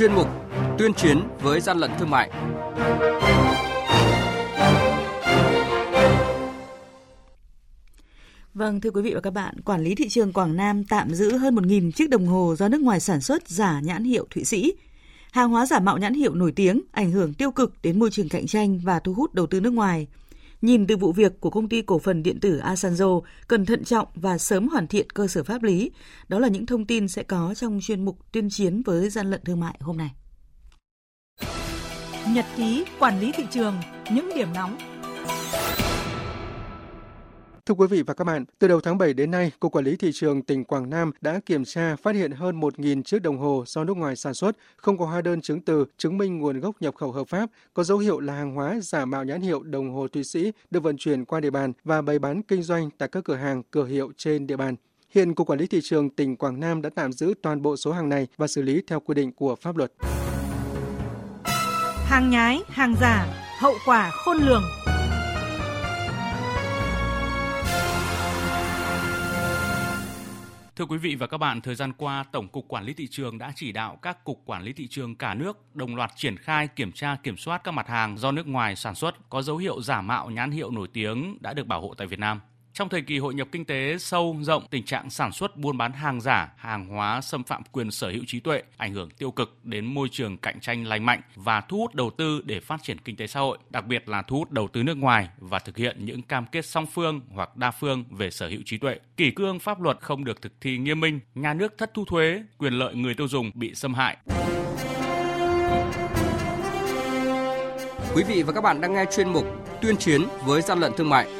chuyên mục Tuyên chiến với gian lận thương mại. Vâng, thưa quý vị và các bạn, quản lý thị trường Quảng Nam tạm giữ hơn 1.000 chiếc đồng hồ do nước ngoài sản xuất giả nhãn hiệu Thụy Sĩ. Hàng hóa giả mạo nhãn hiệu nổi tiếng ảnh hưởng tiêu cực đến môi trường cạnh tranh và thu hút đầu tư nước ngoài. Nhìn từ vụ việc của công ty cổ phần điện tử Asanzo, cần thận trọng và sớm hoàn thiện cơ sở pháp lý. Đó là những thông tin sẽ có trong chuyên mục tuyên chiến với gian lận thương mại hôm nay. Nhật ký quản lý thị trường, những điểm nóng Thưa quý vị và các bạn, từ đầu tháng 7 đến nay, Cục Quản lý Thị trường tỉnh Quảng Nam đã kiểm tra phát hiện hơn 1.000 chiếc đồng hồ do nước ngoài sản xuất, không có hóa đơn chứng từ, chứng minh nguồn gốc nhập khẩu hợp pháp, có dấu hiệu là hàng hóa giả mạo nhãn hiệu đồng hồ Thụy Sĩ được vận chuyển qua địa bàn và bày bán kinh doanh tại các cửa hàng, cửa hiệu trên địa bàn. Hiện Cục Quản lý Thị trường tỉnh Quảng Nam đã tạm giữ toàn bộ số hàng này và xử lý theo quy định của pháp luật. Hàng nhái, hàng giả, hậu quả khôn lường. Thưa quý vị và các bạn, thời gian qua, Tổng cục Quản lý thị trường đã chỉ đạo các cục quản lý thị trường cả nước đồng loạt triển khai kiểm tra kiểm soát các mặt hàng do nước ngoài sản xuất có dấu hiệu giả mạo nhãn hiệu nổi tiếng đã được bảo hộ tại Việt Nam. Trong thời kỳ hội nhập kinh tế sâu rộng, tình trạng sản xuất buôn bán hàng giả, hàng hóa xâm phạm quyền sở hữu trí tuệ ảnh hưởng tiêu cực đến môi trường cạnh tranh lành mạnh và thu hút đầu tư để phát triển kinh tế xã hội, đặc biệt là thu hút đầu tư nước ngoài và thực hiện những cam kết song phương hoặc đa phương về sở hữu trí tuệ. Kỷ cương pháp luật không được thực thi nghiêm minh, nhà nước thất thu thuế, quyền lợi người tiêu dùng bị xâm hại. Quý vị và các bạn đang nghe chuyên mục Tuyên chiến với gian lận thương mại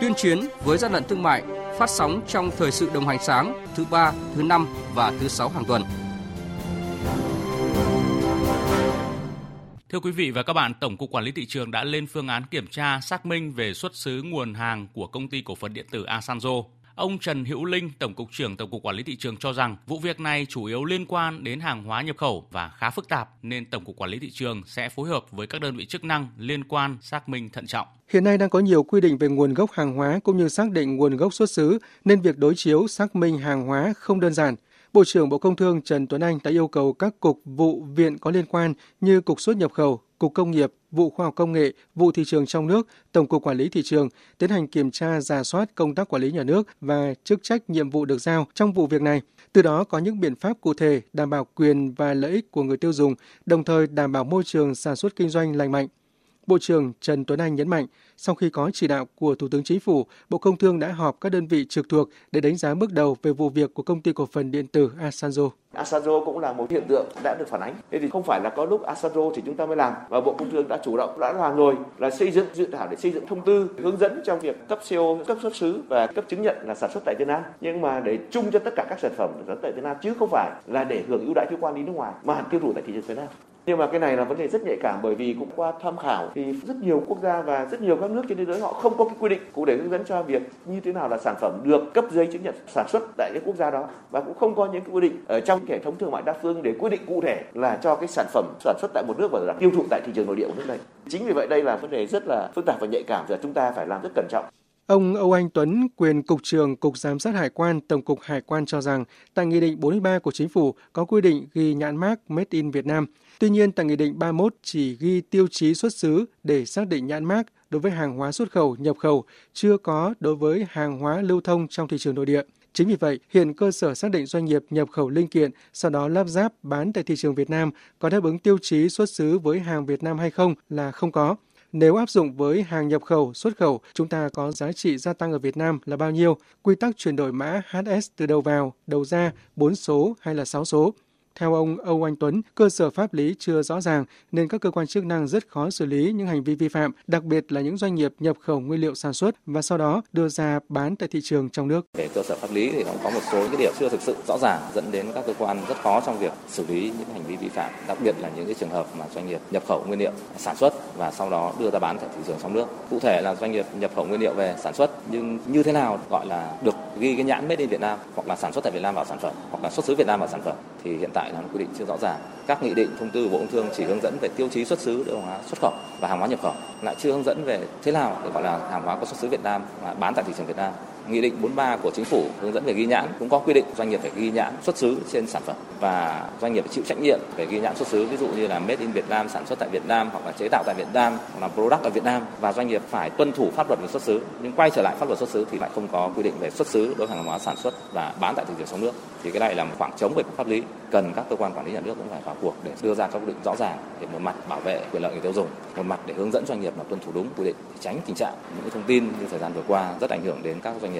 tuyên chiến với gian lận thương mại phát sóng trong thời sự đồng hành sáng thứ ba, thứ năm và thứ sáu hàng tuần. Thưa quý vị và các bạn, Tổng cục Quản lý thị trường đã lên phương án kiểm tra xác minh về xuất xứ nguồn hàng của công ty cổ phần điện tử Asanzo Ông Trần Hữu Linh, Tổng cục trưởng Tổng cục Quản lý thị trường cho rằng vụ việc này chủ yếu liên quan đến hàng hóa nhập khẩu và khá phức tạp nên Tổng cục Quản lý thị trường sẽ phối hợp với các đơn vị chức năng liên quan xác minh thận trọng. Hiện nay đang có nhiều quy định về nguồn gốc hàng hóa cũng như xác định nguồn gốc xuất xứ nên việc đối chiếu xác minh hàng hóa không đơn giản. Bộ trưởng Bộ Công Thương Trần Tuấn Anh đã yêu cầu các cục vụ viện có liên quan như Cục xuất nhập khẩu, Cục Công nghiệp, vụ khoa học công nghệ, vụ thị trường trong nước, Tổng cục Quản lý thị trường tiến hành kiểm tra giả soát công tác quản lý nhà nước và chức trách nhiệm vụ được giao trong vụ việc này. Từ đó có những biện pháp cụ thể đảm bảo quyền và lợi ích của người tiêu dùng, đồng thời đảm bảo môi trường sản xuất kinh doanh lành mạnh. Bộ trưởng Trần Tuấn Anh nhấn mạnh, sau khi có chỉ đạo của Thủ tướng Chính phủ, Bộ Công Thương đã họp các đơn vị trực thuộc để đánh giá bước đầu về vụ việc của công ty cổ phần điện tử Asanzo. Asanzo cũng là một hiện tượng đã được phản ánh. Thế thì không phải là có lúc Asanzo thì chúng ta mới làm và Bộ Công Thương đã chủ động đã làm rồi là xây dựng dự thảo để xây dựng thông tư hướng dẫn trong việc cấp CO, cấp xuất xứ và cấp chứng nhận là sản xuất tại Việt Nam. Nhưng mà để chung cho tất cả các sản phẩm sản xuất tại Việt Nam chứ không phải là để hưởng ưu đãi thuế quan đi nước ngoài mà tiêu thụ tại thị trường Việt Nam nhưng mà cái này là vấn đề rất nhạy cảm bởi vì cũng qua tham khảo thì rất nhiều quốc gia và rất nhiều các nước trên thế giới họ không có cái quy định cụ thể hướng dẫn cho việc như thế nào là sản phẩm được cấp giấy chứng nhận sản xuất tại cái quốc gia đó và cũng không có những cái quy định ở trong hệ thống thương mại đa phương để quy định cụ thể là cho cái sản phẩm sản xuất tại một nước và tiêu thụ tại thị trường nội địa của nước này. Chính vì vậy đây là vấn đề rất là phức tạp và nhạy cảm và chúng ta phải làm rất cẩn trọng. Ông Âu Anh Tuấn, quyền Cục trưởng Cục Giám sát Hải quan, Tổng cục Hải quan cho rằng, tại Nghị định 43 của Chính phủ có quy định ghi nhãn mác Made in Việt Nam. Tuy nhiên, tại Nghị định 31 chỉ ghi tiêu chí xuất xứ để xác định nhãn mác đối với hàng hóa xuất khẩu, nhập khẩu, chưa có đối với hàng hóa lưu thông trong thị trường nội địa. Chính vì vậy, hiện cơ sở xác định doanh nghiệp nhập khẩu linh kiện, sau đó lắp ráp bán tại thị trường Việt Nam có đáp ứng tiêu chí xuất xứ với hàng Việt Nam hay không là không có. Nếu áp dụng với hàng nhập khẩu, xuất khẩu, chúng ta có giá trị gia tăng ở Việt Nam là bao nhiêu? Quy tắc chuyển đổi mã HS từ đầu vào, đầu ra, 4 số hay là 6 số? Theo ông Âu Anh Tuấn, cơ sở pháp lý chưa rõ ràng nên các cơ quan chức năng rất khó xử lý những hành vi vi phạm, đặc biệt là những doanh nghiệp nhập khẩu nguyên liệu sản xuất và sau đó đưa ra bán tại thị trường trong nước. Về cơ sở pháp lý thì có một số những điểm chưa thực sự rõ ràng dẫn đến các cơ quan rất khó trong việc xử lý những hành vi vi phạm, đặc biệt là những cái trường hợp mà doanh nghiệp nhập khẩu nguyên liệu sản xuất và sau đó đưa ra bán tại thị trường trong nước. Cụ thể là doanh nghiệp nhập khẩu nguyên liệu về sản xuất nhưng như thế nào gọi là được ghi cái nhãn made in Việt Nam hoặc là sản xuất tại Việt Nam vào sản phẩm hoặc là xuất xứ Việt Nam vào sản phẩm thì hiện tại là quy định chưa rõ ràng. Các nghị định, thông tư của Bộ Công Thương chỉ hướng dẫn về tiêu chí xuất xứ hàng hóa xuất khẩu và hàng hóa nhập khẩu, lại chưa hướng dẫn về thế nào để gọi là hàng hóa có xuất xứ Việt Nam và bán tại thị trường Việt Nam. Nghị định 43 của chính phủ hướng dẫn về ghi nhãn, cũng có quy định doanh nghiệp phải ghi nhãn xuất xứ trên sản phẩm và doanh nghiệp phải chịu trách nhiệm về ghi nhãn xuất xứ, ví dụ như là made in Việt Nam sản xuất tại Việt Nam hoặc là chế tạo tại Việt Nam hoặc là product ở Việt Nam và doanh nghiệp phải tuân thủ pháp luật về xuất xứ. Nhưng quay trở lại pháp luật xuất xứ thì lại không có quy định về xuất xứ, đối với hàng hóa sản xuất và bán tại thị trường trong nước. Thì cái này là một khoảng trống về pháp lý cần các cơ quan quản lý nhà nước cũng phải vào cuộc để đưa ra các quy định rõ ràng để một mặt bảo vệ quyền lợi người tiêu dùng, một mặt để hướng dẫn doanh nghiệp là tuân thủ đúng quy định, để tránh tình trạng những thông tin như thời gian vừa qua rất ảnh hưởng đến các doanh nghiệp